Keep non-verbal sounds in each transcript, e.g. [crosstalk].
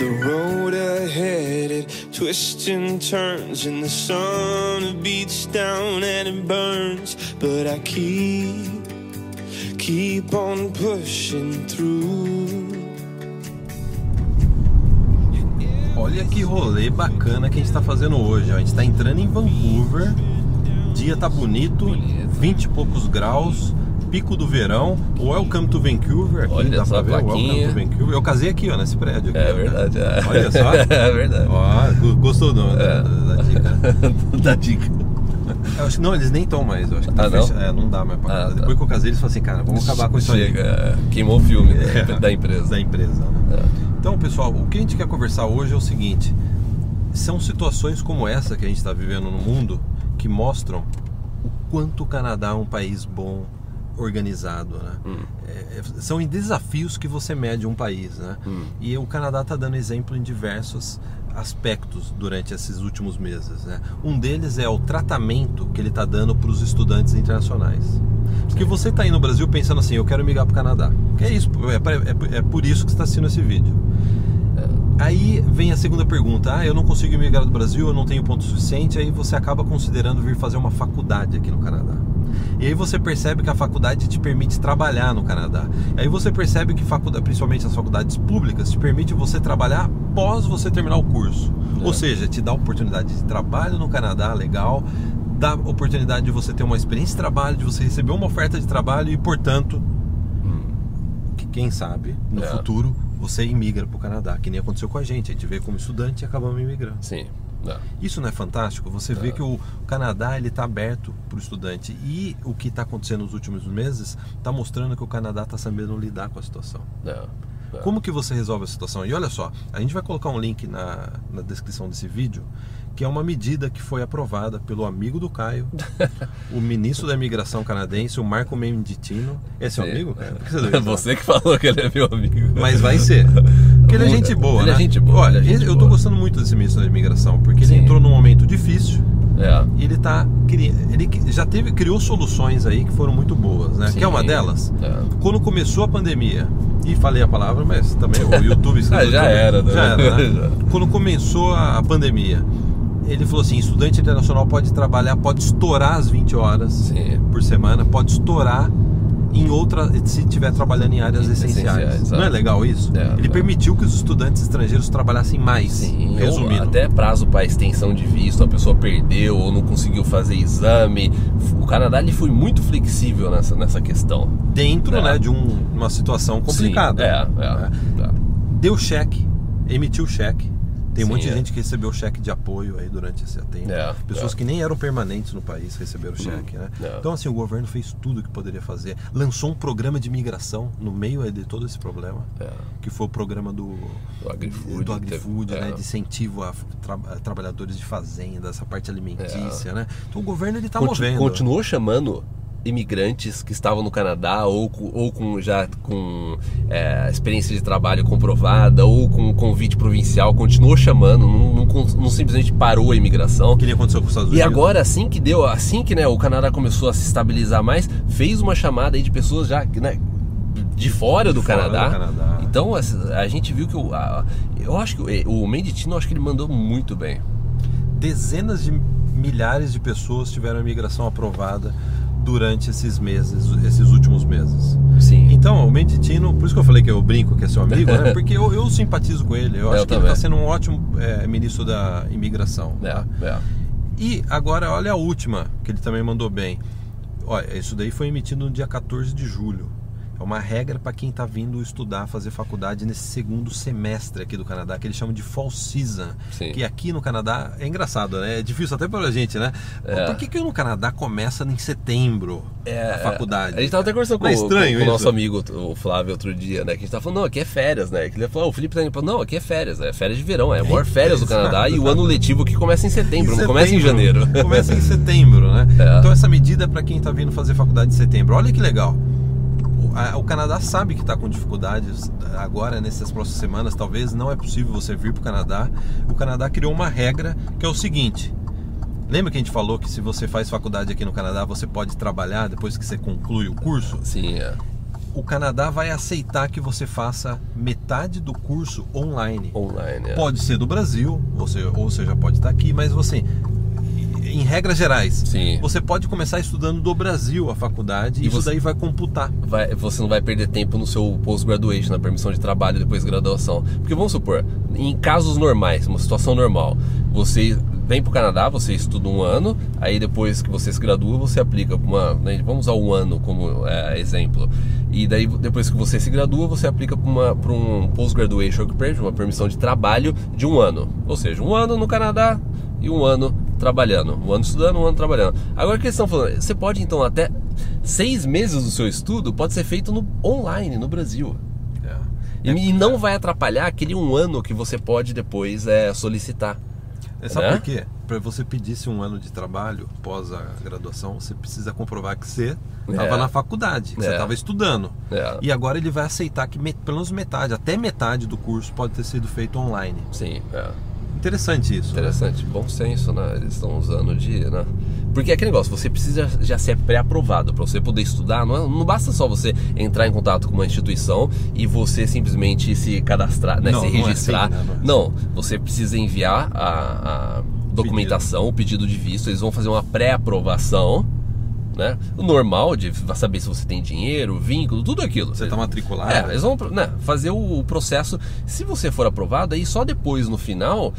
The road ahead, it twists and turns, and the sun beats down and it burns. But I keep, keep on pushing through. Olha que rolê bacana que a gente tá fazendo hoje. ó. A gente tá entrando em Vancouver. Dia tá bonito, 20 e poucos graus, pico do verão. Welcome to Vancouver. Aqui Olha dá só pra ver. Welcome to Vancouver. Eu casei aqui, ó, nesse prédio. Aqui, É ó. verdade. É. Olha só. [laughs] é verdade. Ó, go- gostou do- da, da dica? [laughs] Dá dica. Eu acho que não, eles nem estão mais. Eu acho que tá Ah, não? fecha- É, não dá mais pra Ah, tá. Depois que eu casei, eles falaram assim, cara, vamos acabar com isso aí. Chega, é, queimou o filme É. da- da empresa. Da empresa, né? É. Então, pessoal, o que a gente quer conversar hoje é o seguinte: são situações como essa que a gente está vivendo no mundo que mostram o quanto o Canadá é um país bom, organizado, né? Hum. É, é, são em desafios que você mede um país, né? Hum. E o Canadá está dando exemplo em diversos aspectos durante esses últimos meses, né? Um deles é o tratamento que ele está dando para os estudantes internacionais. Porque você está aí no Brasil pensando assim, eu quero migrar para o Canadá. Que é isso, é, é- é por isso que está assistindo esse vídeo. Aí vem a segunda pergunta: ah, eu não consigo migrar do Brasil, eu não tenho ponto suficiente. Aí você acaba considerando vir fazer uma faculdade aqui no Canadá. E aí você percebe que a faculdade te permite trabalhar no Canadá. E aí você percebe que faculdade, principalmente as faculdades públicas, te permite você trabalhar após você terminar o curso. É. Ou seja, te dá oportunidade de trabalho no Canadá, legal, dá oportunidade de você ter uma experiência de trabalho, de você receber uma oferta de trabalho e, portanto, que quem sabe no É. futuro você imigra para o Canadá, que nem aconteceu com a gente. A gente veio como estudante e acabamos imigrando. Sim. É. Isso não é fantástico? Você vê que o Canadá ele está aberto para o estudante e o que está acontecendo nos últimos meses está mostrando que o Canadá está sabendo lidar com a situação. É. É. Como que você resolve a situação? E olha só, a gente vai colocar um link na, na descrição desse vídeo, que é uma medida que foi aprovada pelo amigo do Caio, [laughs] o ministro da imigração canadense, o Marco Menditino. É o Sim. amigo? Que você? [laughs] Você que falou que ele é meu amigo. Mas vai ser. [laughs] Porque ele é gente boa, Ele é né? gente boa, Olha, é gente eu tô boa. gostando muito desse ministro da imigração, porque Sim. ele entrou num momento difícil É. e ele tá ele já teve criou soluções aí que foram muito boas, né? Sim. Que é uma delas. É. Quando começou a pandemia, e falei a palavra, mas também o YouTube [laughs] Ah, já era, né? já era, né? [laughs] Já. Quando começou a a pandemia, ele falou assim: estudante internacional pode trabalhar, pode estourar as 20 horas Sim. por semana, pode estourar em outra se estiver trabalhando em áreas essenciais. Essenciais, Não é é. legal isso? É, ele é. permitiu que os estudantes estrangeiros trabalhassem mais. Sim, resumindo. até prazo para extensão de visto, a pessoa perdeu ou não conseguiu fazer exame. O Canadá ele foi muito flexível nessa, nessa questão. Dentro É. né, de um- uma situação complicada. Sim, é, né? é, é. Deu cheque, emitiu cheque. Tem um monte de é. gente que recebeu cheque de apoio aí durante esse tempo. É, Pessoas é. que nem eram permanentes no país receberam cheque, né? Então, assim, o governo fez tudo o que poderia fazer. Lançou um programa de imigração no meio de todo esse problema, que foi o programa do, Do AgriFood, do AgriFood, né? De incentivo a, tra- a trabalhadores de fazenda, essa parte alimentícia, né? Então, o governo, ele tá É. Conti- movendo. Continuou chamando imigrantes que estavam no Canadá ou com, ou com já com é, experiência de trabalho comprovada ou com convite provincial, continuou chamando, não, não não simplesmente parou a imigração. Que nem aconteceu com os Estados E Unidos. agora, assim que deu, assim que né, o Canadá começou a se estabilizar mais, fez uma chamada aí de pessoas já né, de fora do, fora Canadá. do Canadá. Então a, a gente viu que o, a- eu acho que o, o Menditino, acho que ele mandou muito bem. dezenas de milhares de pessoas tiveram a imigração aprovada durante esses meses, esses últimos meses. Sim. Então, o Menditino, por isso que eu falei que eu brinco que é seu amigo, né? [laughs] Porque eu, eu simpatizo com ele. Eu acho Eu que ele também. está sendo um ótimo é, ministro da imigração. tá? É, é. E agora, olha a última, que ele também mandou bem. Olha, isso daí foi emitido no dia 14 de julho. É uma regra para quem está vindo estudar, fazer faculdade nesse segundo semestre aqui do Canadá, que eles chamam de fall season. Sim. Que aqui no Canadá é engraçado, né? É difícil até pra gente, né? É. Por que, que no Canadá começa em setembro a faculdade? A gente tava até conversando com, é o- estranho com o nosso amigo, o Flávio, outro dia, né? Que a gente tava falando, não, aqui é férias, né? Que ele falou, o Felipe tá indo, não, aqui é férias, é férias de verão, é a maior férias do Canadá e o ano letivo que começa em setembro, não começa em janeiro. Começa em setembro, né? [laughs] É. Então essa medida é para quem está vindo fazer faculdade em setembro. Olha que legal. O, a- o Canadá sabe que está com dificuldades agora, nessas próximas semanas, talvez não é possível você vir para o Canadá. O Canadá criou uma regra que é o seguinte. Lembra que a gente falou que se você faz faculdade aqui no Canadá, você pode trabalhar depois que você conclui o curso? Sim, é. o Canadá vai aceitar que você faça metade do curso online. Online. É. Pode ser do Brasil, você, ou você já pode estar aqui, mas você, em regras gerais, Sim. você pode começar estudando do Brasil a faculdade e, isso você- daí vai computar. vai- você não vai perder tempo no seu post-graduation, na permissão de trabalho depois da graduação. Porque vamos supor, em casos normais, uma situação normal, você vem para o Canadá, você estuda um ano, aí depois que você se gradua, você aplica para uma. né, vamos usar um ano como é, exemplo. E daí, depois que você se gradua, você aplica para um post-graduation work permit, uma permissão de trabalho de um ano. Ou seja, um ano no Canadá e um ano trabalhando. Um ano estudando, um ano trabalhando. Agora o que eles estão falando? Você pode então até seis meses do seu estudo pode ser feito no online no Brasil. É. E, e não vai atrapalhar aquele um ano que você pode depois é, solicitar. É, Sabe Né? por quê? Para você pedisse um ano de trabalho pós a graduação, você precisa comprovar que você estava É. na faculdade, que você É. estava estudando. É. E agora ele vai aceitar que pelo menos metade, até metade do curso pode ter sido feito online. Sim, é. Interessante isso. né? Interessante, bom senso, né? Eles estão usando de, né? Porque é aquele negócio, você precisa já ser pré-aprovado para você poder estudar. Não, é- não basta só você entrar em contato com uma instituição e você simplesmente se cadastrar, né? Não, se não é registrar. assim, né? Não é assim. Não, você precisa enviar a, a documentação, o pedido de visto. Eles vão fazer uma pré-aprovação, né? O normal de saber se você tem dinheiro, vínculo, tudo aquilo. Você está matriculado. É, eles vão né, fazer o processo. Se você for aprovado, aí só depois, no final,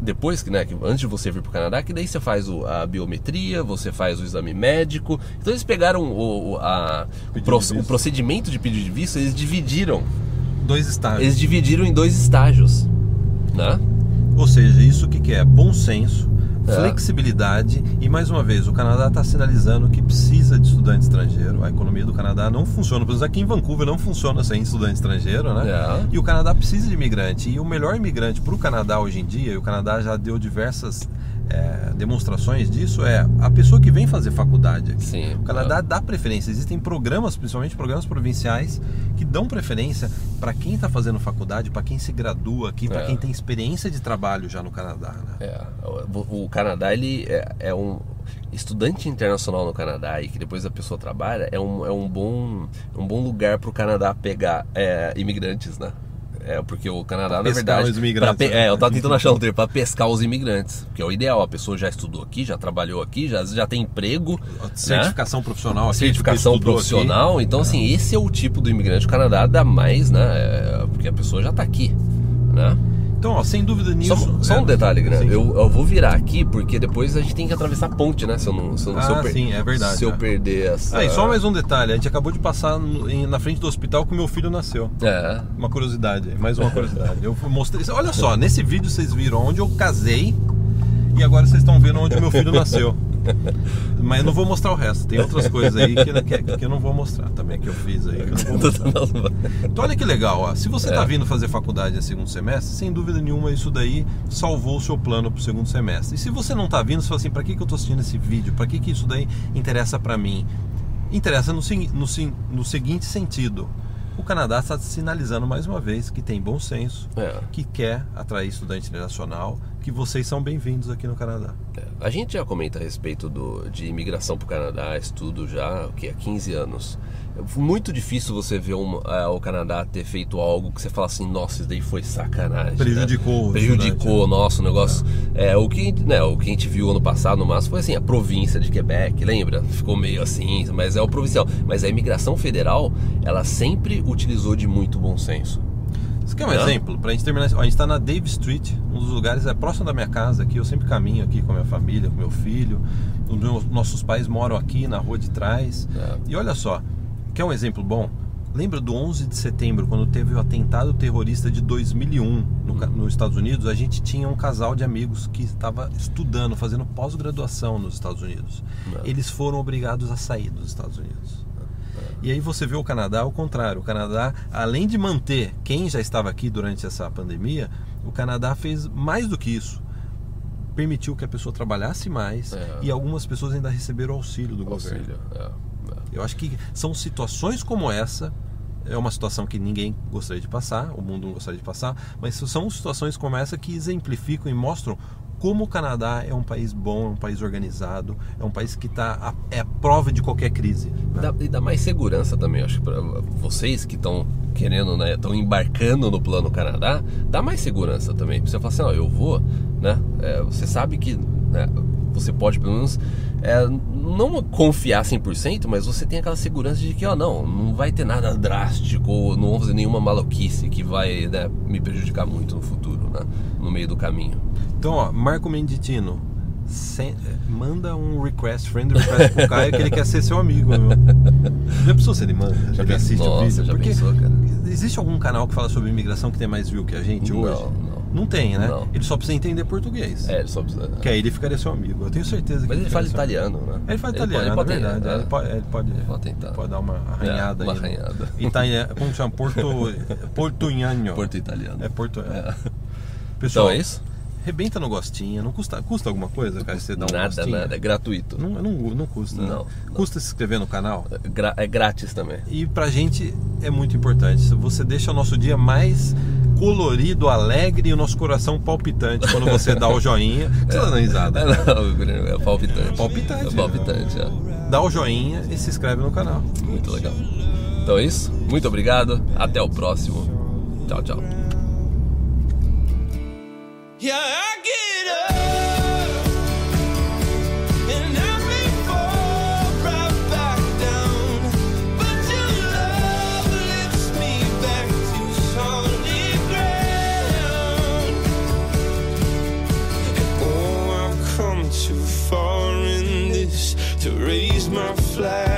depois que, né, antes de você vir para o Canadá, que daí você faz o- a biometria, você faz o exame médico. Então eles pegaram o, o- a- o, pro- de o procedimento de pedido de visto, eles dividiram. Dois estágios. Eles dividiram em dois estágios, né? Ou seja, isso que, que é? Bom senso. Flexibilidade e mais uma vez o Canadá está sinalizando que precisa de estudante estrangeiro. A economia do Canadá não funciona, pelo menos aqui em Vancouver não funciona sem estudante estrangeiro, né? É. E o Canadá precisa de imigrante. E o melhor imigrante para o Canadá hoje em dia, e o Canadá já deu diversas é, demonstrações disso, é a pessoa que vem fazer faculdade aqui. Sim. O Canadá dá preferência. Existem programas, principalmente programas provinciais, que dão preferência para quem está fazendo faculdade, para quem se gradua aqui, para É. quem tem experiência de trabalho já no Canadá. Né? É, o, o Canadá ele é, é um estudante internacional no Canadá e que depois a pessoa trabalha é um, é um bom um bom lugar para o Canadá pegar é, imigrantes, né? É porque o Canadá Pra na verdade os imigrantes, pe- né? é, eu tava tentando achar um termo para pescar os imigrantes, que é o ideal. A pessoa já estudou aqui, já trabalhou aqui, já já tem emprego, né? Certificação profissional aqui, certificação porque profissional. Então, assim, esse é o tipo do imigrante. O Canadá dá mais, né? É, porque a pessoa já tá aqui, né? Então, ó, sem dúvida nisso. Só, só é, um detalhe, sim. Eu, eu vou virar aqui porque depois a gente tem que atravessar a ponte, né? Se eu não, se eu, se eu Ah, per- sim, é verdade, Se eu é. perder essa. Ah, e só mais um detalhe: a gente acabou de passar na frente do hospital que meu filho nasceu. É. Uma curiosidade, aí, mais uma curiosidade. Eu mostrei. Olha só, nesse vídeo vocês viram onde eu casei e agora vocês estão vendo onde meu filho nasceu. [laughs] Mas eu não vou mostrar o resto. Tem outras coisas aí que, que, que eu não vou mostrar também, que eu fiz aí. Que eu não vou mostrar. [laughs] Então olha que legal, ó. se você está É. vindo fazer faculdade no segundo semestre, sem dúvida nenhuma isso daí salvou o seu plano para o segundo semestre. E se você não está vindo, você fala assim, para que, que eu estou assistindo esse vídeo? Para que, que isso daí interessa para mim? Interessa no, no, no seguinte sentido. O Canadá está sinalizando mais uma vez que tem bom senso, É. que quer atrair estudante internacional, que vocês são bem-vindos aqui no Canadá. É. A gente já comenta a respeito do, de imigração para o Canadá, estudo já o que, há 15 anos. É muito difícil você ver um, é, o Canadá ter feito algo que você fala assim, nossa, isso daí foi sacanagem. Prejudicou o Né? Prejudicou o nosso negócio. É, o, que, né, o que a gente viu ano passado no máximo foi assim, a província de Quebec, lembra? Ficou meio assim, mas é o provincial. Mas a imigração federal, ela sempre utilizou de muito bom senso. Você quer um Não? exemplo? Pra gente terminar, ó, a gente está na Dave Street, um dos lugares é próximo da minha casa aqui. Eu sempre caminho aqui com a minha família, com meu filho. Os meus- nossos pais moram aqui na rua de trás. É. E olha só, quer um exemplo bom? Lembra do 11 de setembro, quando teve o atentado terrorista de 2001 no, nos Estados Unidos? A gente tinha um casal de amigos que estava estudando, fazendo pós-graduação nos Estados Unidos. É. Eles foram obrigados a sair dos Estados Unidos. E aí você vê o Canadá ao contrário. O Canadá, além de manter quem já estava aqui durante essa pandemia, o Canadá fez mais do que isso. Permitiu que a pessoa trabalhasse mais É. e algumas pessoas ainda receberam auxílio do governo. Auxílio. É, é. Eu acho que são situações como essa. É uma situação que ninguém gostaria de passar, o mundo não gostaria de passar, mas são situações como essa que exemplificam e mostram como o Canadá é um país bom, é um país organizado, é um país que tá a, é a prova de qualquer crise. Né? Dá, e dá mais segurança também, acho para vocês que estão querendo, né, estão embarcando no plano Canadá, dá mais segurança também. Você fala assim, ó, eu vou, né? É, você sabe que né, você pode pelo menos é, não confiar 100%, mas você tem aquela segurança de que, ó, não, não vai ter nada drástico, não vou fazer nenhuma maluquice que vai né, me prejudicar muito no futuro, né? No meio do caminho. Então, ó, Marco Menditino, sem, manda um request, friend request pro Caio que ele quer ser seu amigo. Meu. Já pensou se ele manda? Já ele assiste Nossa, o vídeo? já Porque pensou, cara? existe algum canal que fala sobre imigração que tem mais view que a gente Não, hoje? não. Não tem, né? Não. Ele só precisa entender português. É, ele só precisa. Que aí ele ficaria seu amigo. Eu tenho certeza que Mas ele ficaria fala italiano, né? Ele fala italiano, pode é tentar, verdade. é. Ele pode, ele pode, Pode tentar. pode dar uma arranhada É, uma aí. arranhada. [laughs] Italiano, como chama? Porto, portunhano. Porto italiano. É Porto. É. Pessoal, Então é isso? rebenta no gostinho. Não custa, custa alguma coisa, cara, você dá um nada, gostinho? nada. É gratuito. Não, não, não custa. né? Não, não. Custa se inscrever no canal. É é grátis também. E pra gente é muito importante. Você deixa o nosso dia mais colorido, alegre e o nosso coração palpitante quando você dá o joinha. [laughs] Você tá dando risada. [laughs] É, não, é palpitante. Palpitante, É palpitante, é. Dá o joinha e se inscreve no canal. Muito legal. Então é isso. Muito obrigado. Até o próximo. Tchau, tchau. Yeah, I get up flag. and